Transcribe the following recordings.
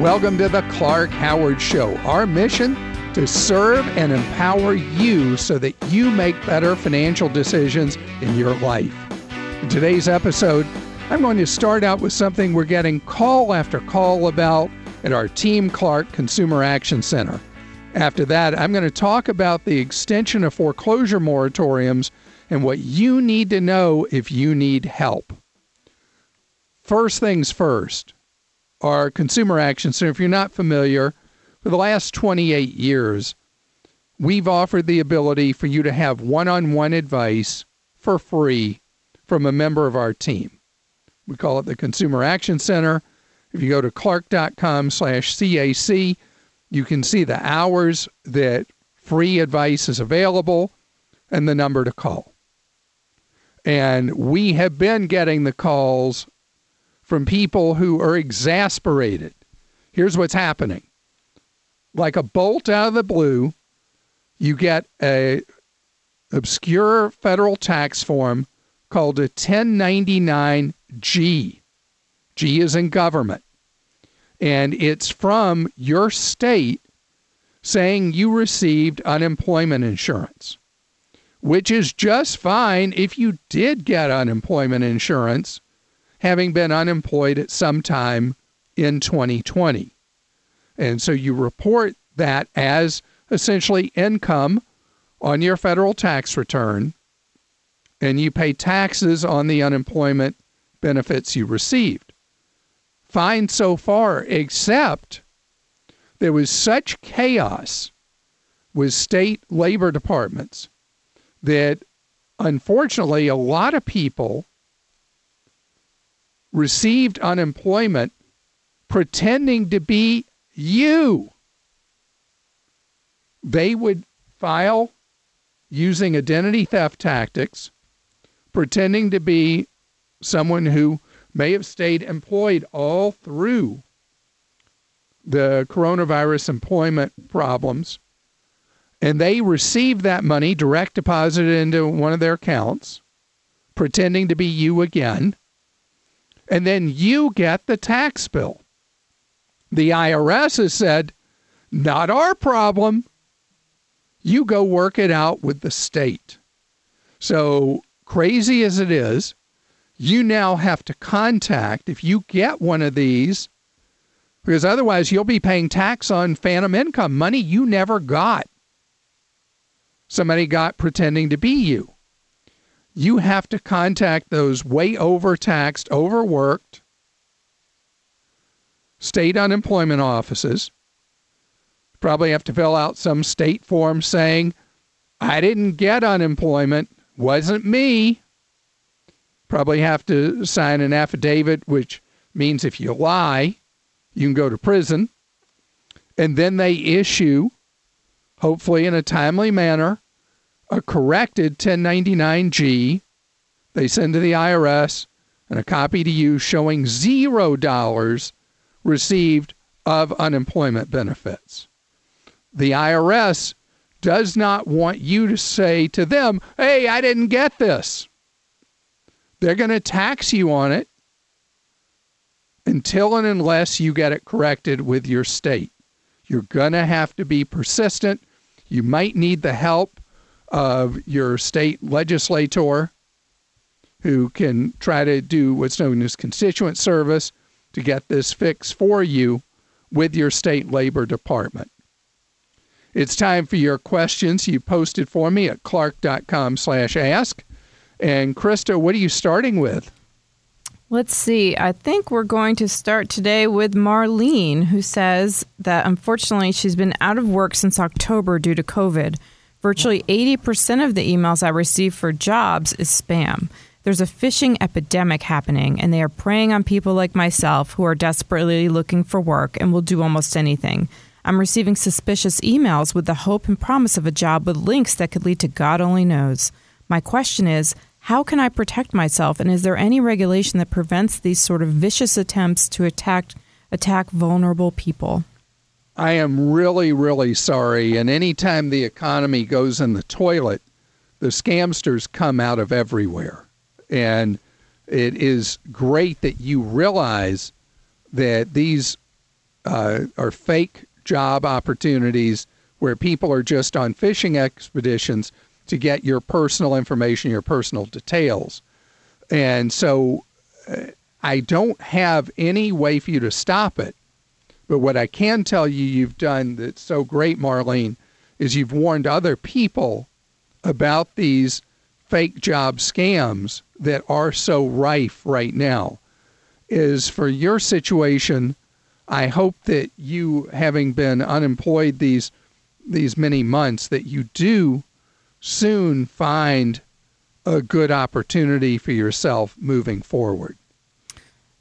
Welcome to the Clark Howard Show. Our mission to serve and empower you so that you make better financial decisions in your life. In today's episode, I'm going to start out with something we're getting call after call about at our Team Clark Consumer Action Center. After that, I'm going to talk about the extension of foreclosure moratoriums and what you need to know if you need help. First things first, our Consumer Action Center, if you're not familiar, for the last 28 years, we've offered the ability for you to have one on one advice for free from a member of our team. We call it the Consumer Action Center. If you go to clark.com slash CAC, you can see the hours that free advice is available and the number to call. And we have been getting the calls from people who are exasperated. Here's what's happening. Like a bolt out of the blue, you get a obscure federal tax form called a 1099G. G is in government. And it's from your state saying you received unemployment insurance, which is just fine if you did get unemployment insurance having been unemployed at some time in 2020. And so you report that as essentially income on your federal tax return, and you pay taxes on the unemployment benefits you received. Fine so far, except there was such chaos with state labor departments that unfortunately a lot of people received unemployment pretending to be you. They would file using identity theft tactics, pretending to be someone who may have stayed employed all through the coronavirus employment problems. And they received that money direct deposited into one of their accounts, pretending to be you again and then you get the tax bill. The IRS has said, not our problem. You go work it out with the state. So, crazy as it is, you now have to contact, if you get one of these, because otherwise you'll be paying tax on phantom income, money you never got. Somebody got pretending to be you you have to contact those way overtaxed, overworked state unemployment offices. Probably have to fill out some state form saying, I didn't get unemployment, wasn't me. Probably have to sign an affidavit, which means if you lie, you can go to prison. And then they issue, hopefully in a timely manner, a corrected 1099G. They send to the IRS and a copy to you showing zero dollars received of unemployment benefits. The IRS does not want you to say to them, hey, I didn't get this. They're going to tax you on it until and unless you get it corrected with your state. You're going to have to be persistent. You might need the help of your state legislator who can try to do what's known as constituent service to get this fixed for you with your state labor department. It's time for your questions. You posted for me at clark.com slash ask. And Krista, what are you starting with? Let's see. I think we're going to start today with Marlene, who says that unfortunately she's been out of work since October due to COVID. Virtually 80% of the emails I receive for jobs is spam. There's a phishing epidemic happening, and they are preying on people like myself who are desperately looking for work and will do almost anything. I'm receiving suspicious emails with the hope and promise of a job with links that could lead to God only knows. My question is how can I protect myself, and is there any regulation that prevents these sort of vicious attempts to attack, attack vulnerable people? I am really, really sorry. And anytime the economy goes in the toilet, the scamsters come out of everywhere. And it is great that you realize that these uh, are fake job opportunities where people are just on fishing expeditions to get your personal information, your personal details. And so uh, I don't have any way for you to stop it. But what I can tell you you've done that's so great, Marlene, is you've warned other people about these fake job scams that are so rife right now. Is for your situation, I hope that you, having been unemployed these these many months, that you do soon find a good opportunity for yourself moving forward.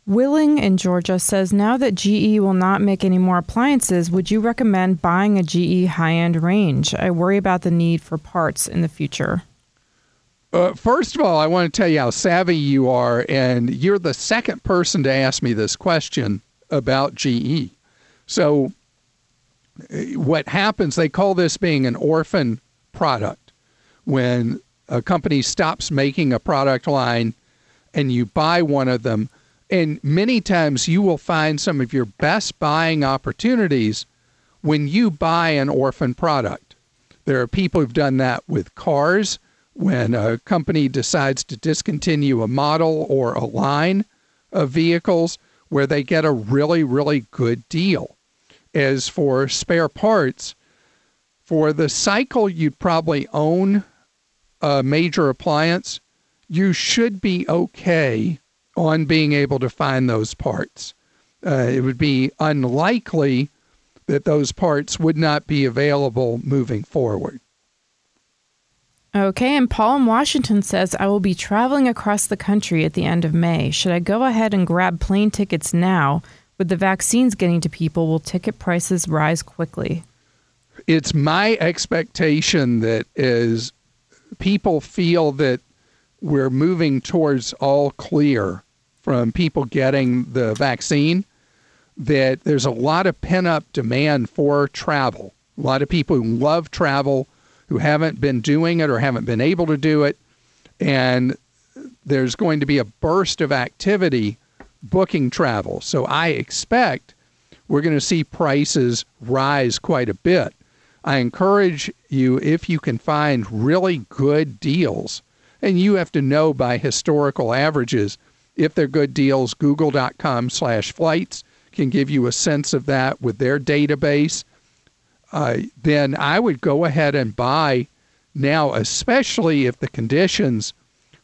Willing in Georgia says now that GE will not make any more appliances, would you recommend buying a GE high end range? I worry about the need for parts in the future. Uh, first of all, I want to tell you how savvy you are, and you're the second person to ask me this question about GE. So, uh, what happens, they call this being an orphan product. When a company stops making a product line and you buy one of them, and many times you will find some of your best buying opportunities when you buy an orphan product. There are people who've done that with cars when a company decides to discontinue a model or a line of vehicles where they get a really, really good deal. As for spare parts, for the cycle you'd probably own a major appliance, you should be okay on being able to find those parts. Uh, it would be unlikely that those parts would not be available moving forward. Okay, and Paul in Washington says, I will be traveling across the country at the end of May. Should I go ahead and grab plane tickets now? With the vaccines getting to people, will ticket prices rise quickly? It's my expectation that as people feel that we're moving towards all clear from people getting the vaccine that there's a lot of pent up demand for travel. A lot of people who love travel who haven't been doing it or haven't been able to do it. And there's going to be a burst of activity booking travel. So I expect we're going to see prices rise quite a bit. I encourage you, if you can find really good deals, and you have to know by historical averages if they're good deals, google.com slash flights can give you a sense of that with their database. Uh, then I would go ahead and buy now, especially if the conditions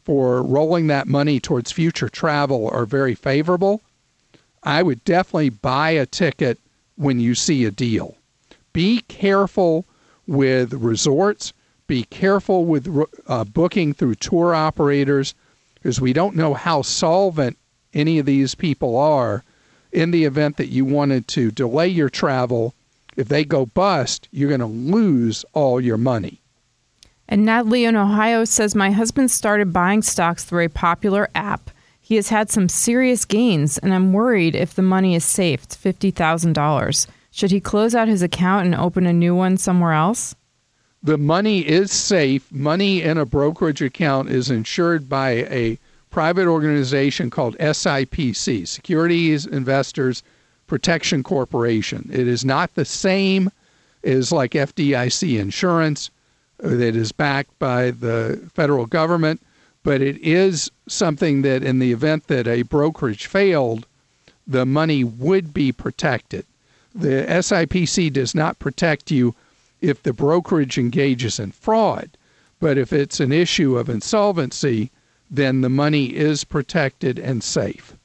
for rolling that money towards future travel are very favorable. I would definitely buy a ticket when you see a deal. Be careful with resorts. Be careful with uh, booking through tour operators because we don't know how solvent any of these people are in the event that you wanted to delay your travel. If they go bust, you're going to lose all your money. And Natalie in Ohio says, My husband started buying stocks through a popular app. He has had some serious gains, and I'm worried if the money is safe. It's $50,000. Should he close out his account and open a new one somewhere else? The money is safe. Money in a brokerage account is insured by a private organization called SIPC, Securities Investors Protection Corporation. It is not the same as like FDIC insurance that is backed by the federal government, but it is something that in the event that a brokerage failed, the money would be protected. The SIPC does not protect you if the brokerage engages in fraud. But if it's an issue of insolvency, then the money is protected and safe.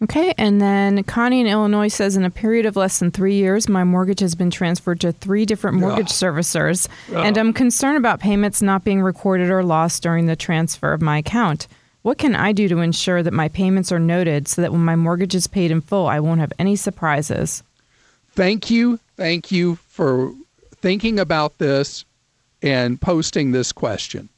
Okay, and then Connie in Illinois says in a period of less than three years, my mortgage has been transferred to three different ah. mortgage Ugh. servicers, Ugh. and ah. I'm concerned about payments not being recorded or lost during the transfer of my account. What can I do to ensure that my payments are noted so that when my mortgage is paid in full, I won't have any surprises? Thank you. Thank you for thinking about this and posting this question.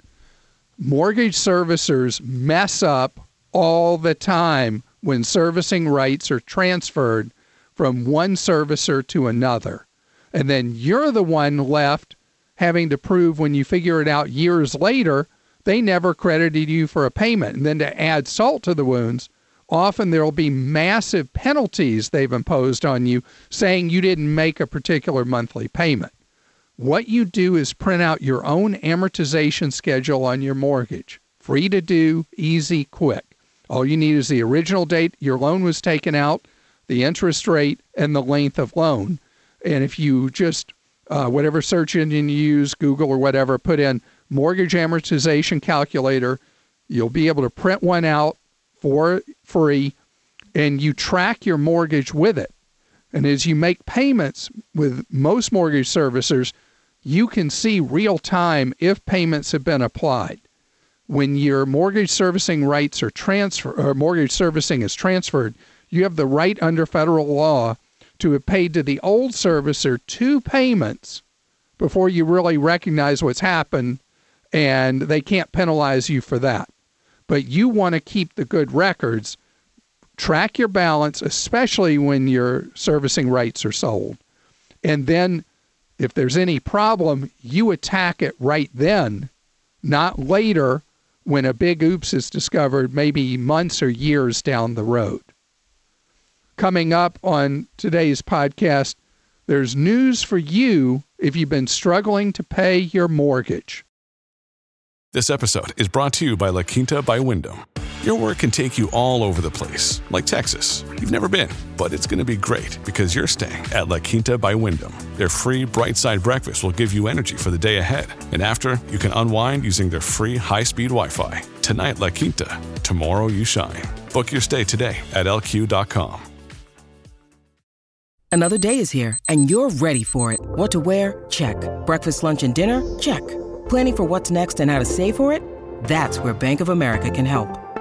Mortgage servicers mess up all the time when servicing rights are transferred from one servicer to another. And then you're the one left having to prove when you figure it out years later, they never credited you for a payment. And then to add salt to the wounds, often there will be massive penalties they've imposed on you saying you didn't make a particular monthly payment. What you do is print out your own amortization schedule on your mortgage. Free to do, easy, quick. All you need is the original date your loan was taken out, the interest rate, and the length of loan. And if you just, uh, whatever search engine you use, Google or whatever, put in mortgage amortization calculator, you'll be able to print one out for free and you track your mortgage with it. And as you make payments with most mortgage servicers, you can see real time if payments have been applied. When your mortgage servicing rights are transfer or mortgage servicing is transferred, you have the right under federal law to have paid to the old servicer two payments before you really recognize what's happened and they can't penalize you for that but you want to keep the good records. Track your balance, especially when your servicing rights are sold. And then, if there's any problem, you attack it right then, not later when a big oops is discovered, maybe months or years down the road. Coming up on today's podcast, there's news for you if you've been struggling to pay your mortgage. This episode is brought to you by La Quinta by Wyndham. Your work can take you all over the place, like Texas. You've never been, but it's going to be great because you're staying at La Quinta by Wyndham. Their free bright side breakfast will give you energy for the day ahead. And after, you can unwind using their free high speed Wi Fi. Tonight, La Quinta. Tomorrow, you shine. Book your stay today at lq.com. Another day is here, and you're ready for it. What to wear? Check. Breakfast, lunch, and dinner? Check. Planning for what's next and how to save for it? That's where Bank of America can help.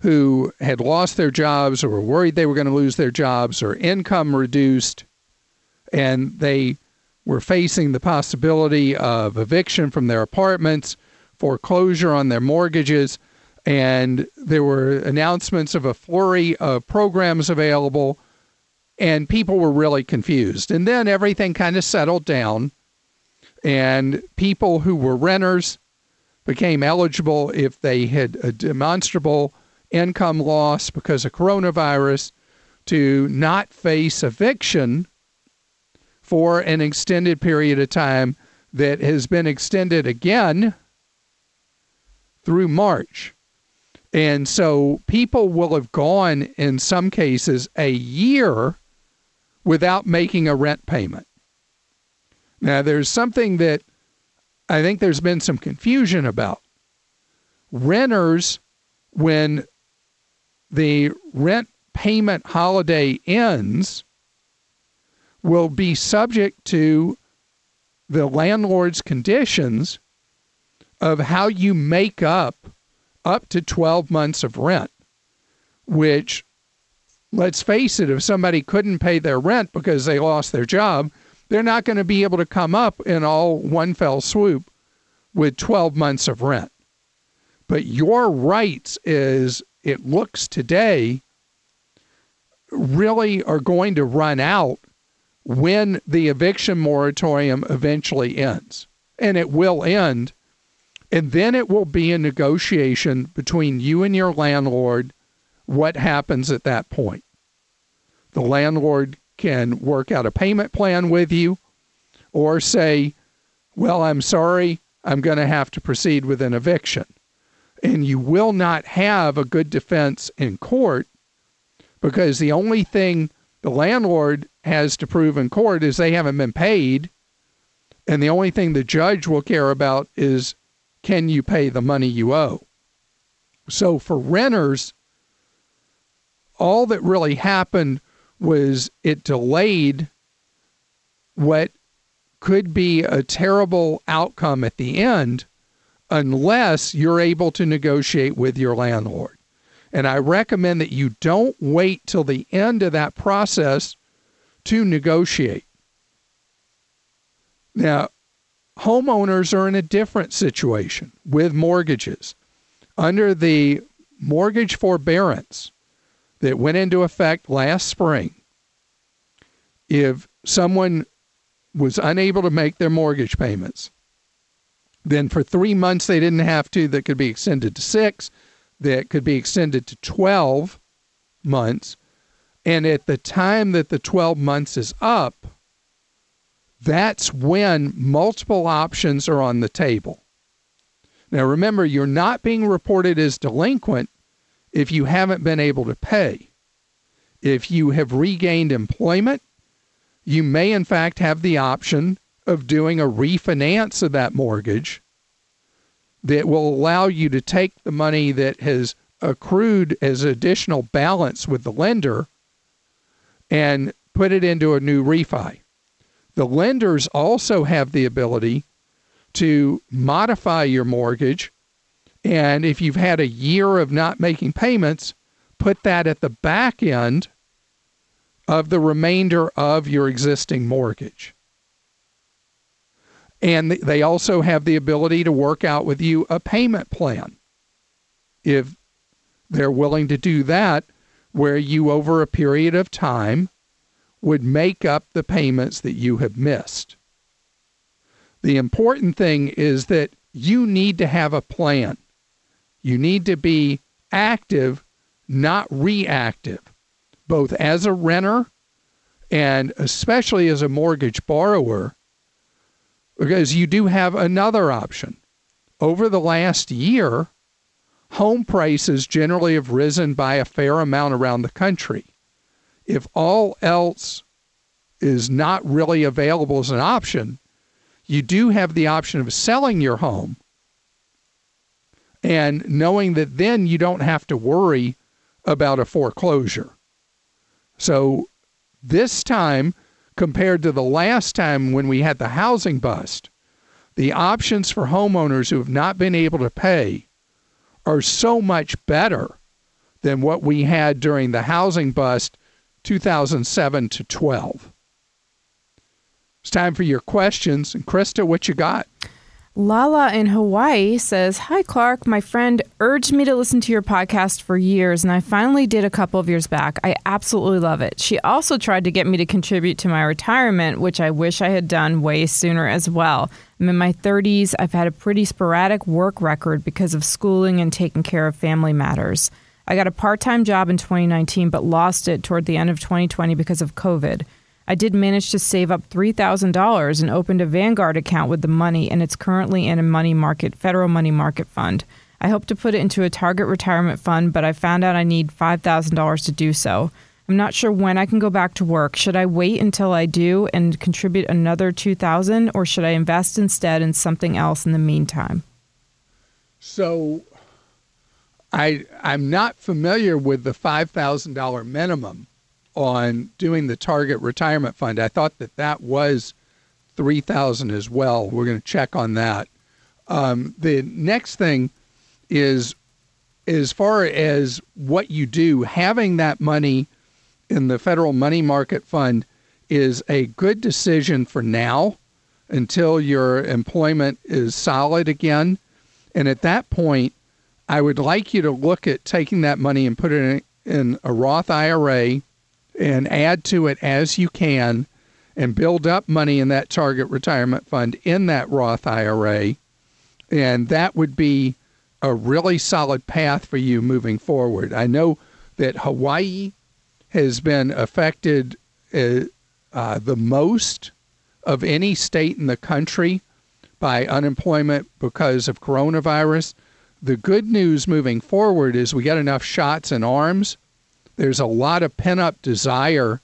who had lost their jobs or were worried they were going to lose their jobs or income reduced, and they were facing the possibility of eviction from their apartments, foreclosure on their mortgages, and there were announcements of a flurry of programs available, and people were really confused. And then everything kind of settled down and people who were renters became eligible if they had a demonstrable income loss because of coronavirus to not face eviction for an extended period of time that has been extended again through March. And so people will have gone in some cases a year without making a rent payment. Now, there's something that I think there's been some confusion about. Renters, when the rent payment holiday ends, will be subject to the landlord's conditions of how you make up up to 12 months of rent, which, let's face it, if somebody couldn't pay their rent because they lost their job, they're not going to be able to come up in all one fell swoop with 12 months of rent. But your rights, as it looks today, really are going to run out when the eviction moratorium eventually ends. And it will end. And then it will be a negotiation between you and your landlord what happens at that point. The landlord can work out a payment plan with you or say, Well, I'm sorry, I'm going to have to proceed with an eviction. And you will not have a good defense in court because the only thing the landlord has to prove in court is they haven't been paid. And the only thing the judge will care about is can you pay the money you owe? So for renters, all that really happened was it delayed what could be a terrible outcome at the end unless you're able to negotiate with your landlord. And I recommend that you don't wait till the end of that process to negotiate. Now, homeowners are in a different situation with mortgages. Under the mortgage forbearance that went into effect last spring, if someone was unable to make their mortgage payments, then for three months they didn't have to, that could be extended to six, that could be extended to 12 months. And at the time that the 12 months is up, that's when multiple options are on the table. Now, remember, you're not being reported as delinquent if you haven't been able to pay. If you have regained employment, you may in fact have the option of doing a refinance of that mortgage that will allow you to take the money that has accrued as additional balance with the lender and put it into a new refi. The lenders also have the ability to modify your mortgage. And if you've had a year of not making payments, put that at the back end of the remainder of your existing mortgage. And they also have the ability to work out with you a payment plan if they're willing to do that, where you, over a period of time, would make up the payments that you have missed. The important thing is that you need to have a plan. You need to be active, not reactive, both as a renter and especially as a mortgage borrower because you do have another option. Over the last year, home prices generally have risen by a fair amount around the country. If all else is not really available as an option, you do have the option of selling your home and knowing that then you don't have to worry about a foreclosure. So this time, compared to the last time when we had the housing bust, the options for homeowners who have not been able to pay are so much better than what we had during the housing bust 2007 to 12. It's time for your questions. And Krista, what you got? Lala in Hawaii says, Hi, Clark. My friend urged me to listen to your podcast for years, and I finally did a couple of years back. I absolutely love it. She also tried to get me to contribute to my retirement, which I wish I had done way sooner as well. I'm in my 30s. I've had a pretty sporadic work record because of schooling and taking care of family matters. I got a part time job in 2019, but lost it toward the end of 2020 because of COVID. I did manage to save up $3,000 and opened a Vanguard account with the money, and it's currently in a money market, federal money market fund. I hope to put it into a target retirement fund, but I found out I need $5,000 to do so. I'm not sure when I can go back to work. Should I wait until I do and contribute another 2000 or should I invest instead in something else in the meantime? So I I'm not familiar with the $5,000 minimum on doing the target retirement fund. I thought that that was 3000 as well. We're going to check on that. Um, the next thing is as far as what you do, having that money in the federal money market fund is a good decision for now until your employment is solid again. And at that point, I would like you to look at taking that money and put it in, in a Roth IRA and add to it as you can and build up money in that target retirement fund in that Roth IRA. And that would be a really solid path for you moving forward. I know that Hawaii has been affected uh, uh, the most of any state in the country by unemployment because of coronavirus. The good news moving forward is we got enough shots and arms there's a lot of pent up desire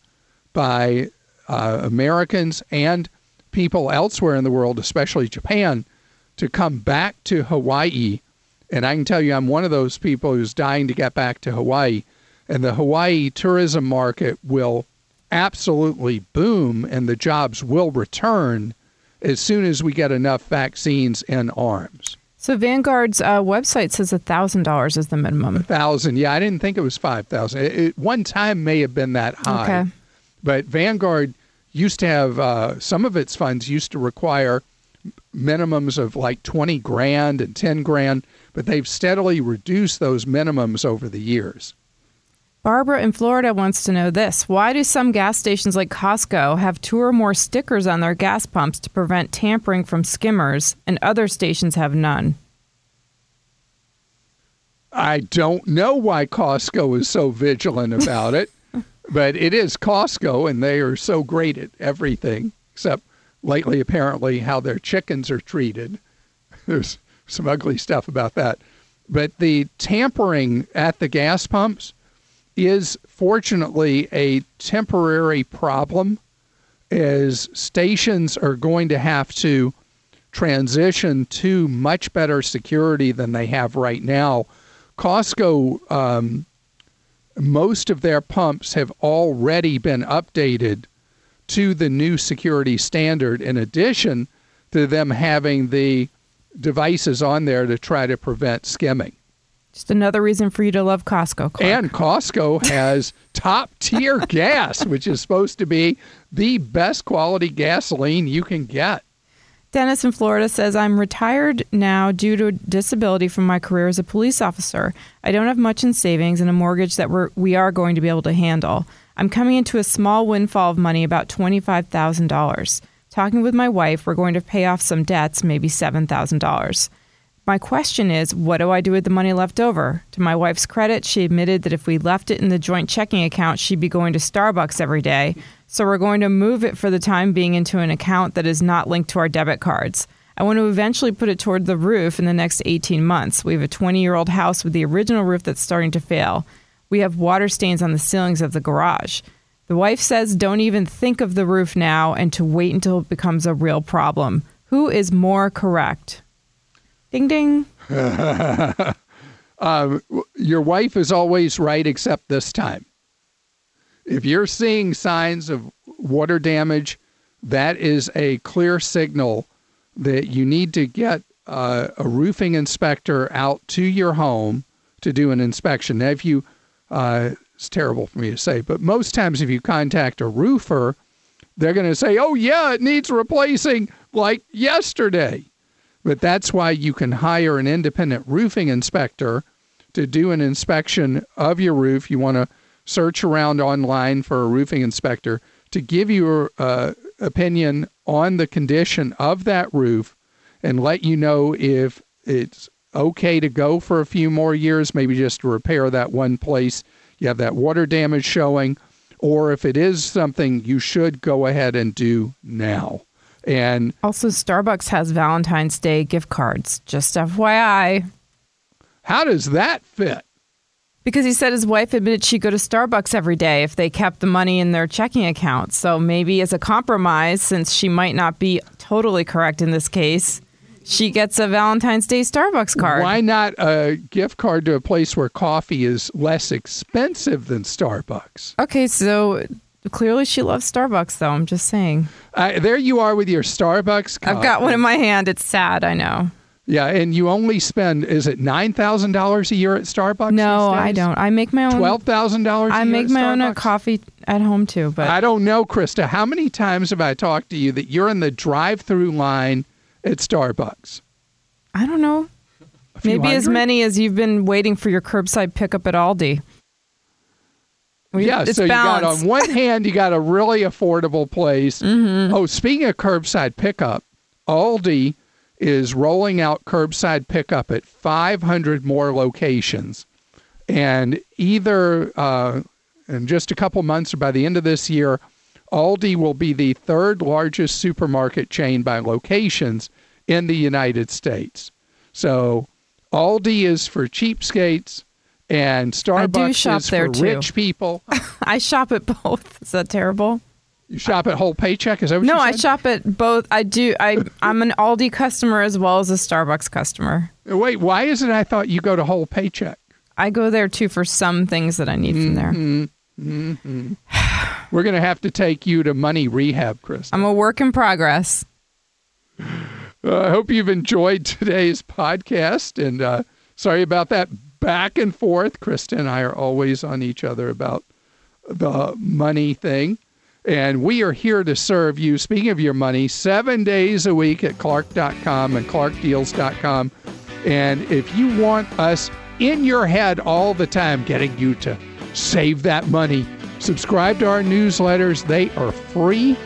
by uh, Americans and people elsewhere in the world, especially Japan, to come back to Hawaii. And I can tell you, I'm one of those people who's dying to get back to Hawaii. And the Hawaii tourism market will absolutely boom and the jobs will return as soon as we get enough vaccines in arms. So Vanguard's uh, website says thousand dollars is the minimum. A thousand, yeah. I didn't think it was five thousand. It, one time may have been that high, Okay. but Vanguard used to have uh, some of its funds used to require minimums of like twenty grand and ten grand, but they've steadily reduced those minimums over the years. Barbara in Florida wants to know this. Why do some gas stations like Costco have two or more stickers on their gas pumps to prevent tampering from skimmers, and other stations have none? I don't know why Costco is so vigilant about it, but it is Costco, and they are so great at everything, except lately, apparently, how their chickens are treated. There's some ugly stuff about that. But the tampering at the gas pumps is fortunately a temporary problem as stations are going to have to transition to much better security than they have right now. Costco, um, most of their pumps have already been updated to the new security standard, in addition to them having the devices on there to try to prevent skimming. Just another reason for you to love Costco. Clark. And Costco has top tier gas, which is supposed to be the best quality gasoline you can get. Dennis in Florida says, I'm retired now due to disability from my career as a police officer. I don't have much in savings and a mortgage that we're, we are going to be able to handle. I'm coming into a small windfall of money, about $25,000. Talking with my wife, we're going to pay off some debts, maybe $7,000. My question is, what do I do with the money left over? To my wife's credit, she admitted that if we left it in the joint checking account, she'd be going to Starbucks every day. So we're going to move it for the time being into an account that is not linked to our debit cards. I want to eventually put it toward the roof in the next 18 months. We have a 20 year old house with the original roof that's starting to fail. We have water stains on the ceilings of the garage. The wife says don't even think of the roof now and to wait until it becomes a real problem. Who is more correct? Ding ding. um, your wife is always right, except this time. If you're seeing signs of water damage, that is a clear signal that you need to get uh, a roofing inspector out to your home to do an inspection. Now, if you, uh, it's terrible for me to say, but most times if you contact a roofer, they're going to say, oh, yeah, it needs replacing like yesterday. But that's why you can hire an independent roofing inspector to do an inspection of your roof. You want to search around online for a roofing inspector to give your uh, opinion on the condition of that roof and let you know if it's okay to go for a few more years, maybe just to repair that one place you have that water damage showing, or if it is something you should go ahead and do now. And Also, Starbucks has Valentine's Day gift cards. Just FYI. how does that fit? Because he said his wife admitted she'd go to Starbucks every day if they kept the money in their checking account. So maybe as a compromise, since she might not be totally correct in this case, she gets a Valentine's Day Starbucks card. Why not a gift card to a place where coffee is less expensive than Starbucks? Okay, so clearly she loves Starbucks, though. I'm just saying. Uh, there you are with your Starbucks. I've got one in my hand. It's sad, I know. Yeah, and you only spend is it nine thousand dollars a year at Starbucks? No, I don't. I make my own. Twelve thousand dollars. I make my own uh, coffee at home too, but I don't know, Krista. How many times have I talked to you that you're in the drive-through line at Starbucks? I don't know. Maybe as many as you've been waiting for your curbside pickup at Aldi. Yeah, it's so you got on one hand you got a really affordable place. Mm-hmm. Oh, speaking of curbside pickup, Aldi is rolling out curbside pickup at 500 more locations, and either uh, in just a couple months or by the end of this year, Aldi will be the third largest supermarket chain by locations in the United States. So Aldi is for cheapskates and Starbucks I do shop is there for too. rich people. I shop at both. Is that terrible? You shop at Whole Paycheck? Is that what No, you I shop at both. I do. I I'm an Aldi customer as well as a Starbucks customer. Wait, why is it I thought you go to Whole Paycheck? I go there too for some things that I need from there. Mm-hmm. We're going to have to take you to money rehab, Chris. I'm a work in progress. Uh, I hope you've enjoyed today's podcast. And uh, sorry about that back and forth. Krista and I are always on each other about the money thing. And we are here to serve you. Speaking of your money, seven days a week at Clark.com and ClarkDeals.com. And if you want us in your head all the time, getting you to save that money, subscribe to our newsletters. They are free.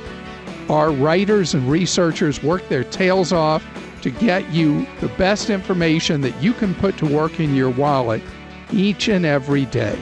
Our writers and researchers work their tails off to get you the best information that you can put to work in your wallet each and every day.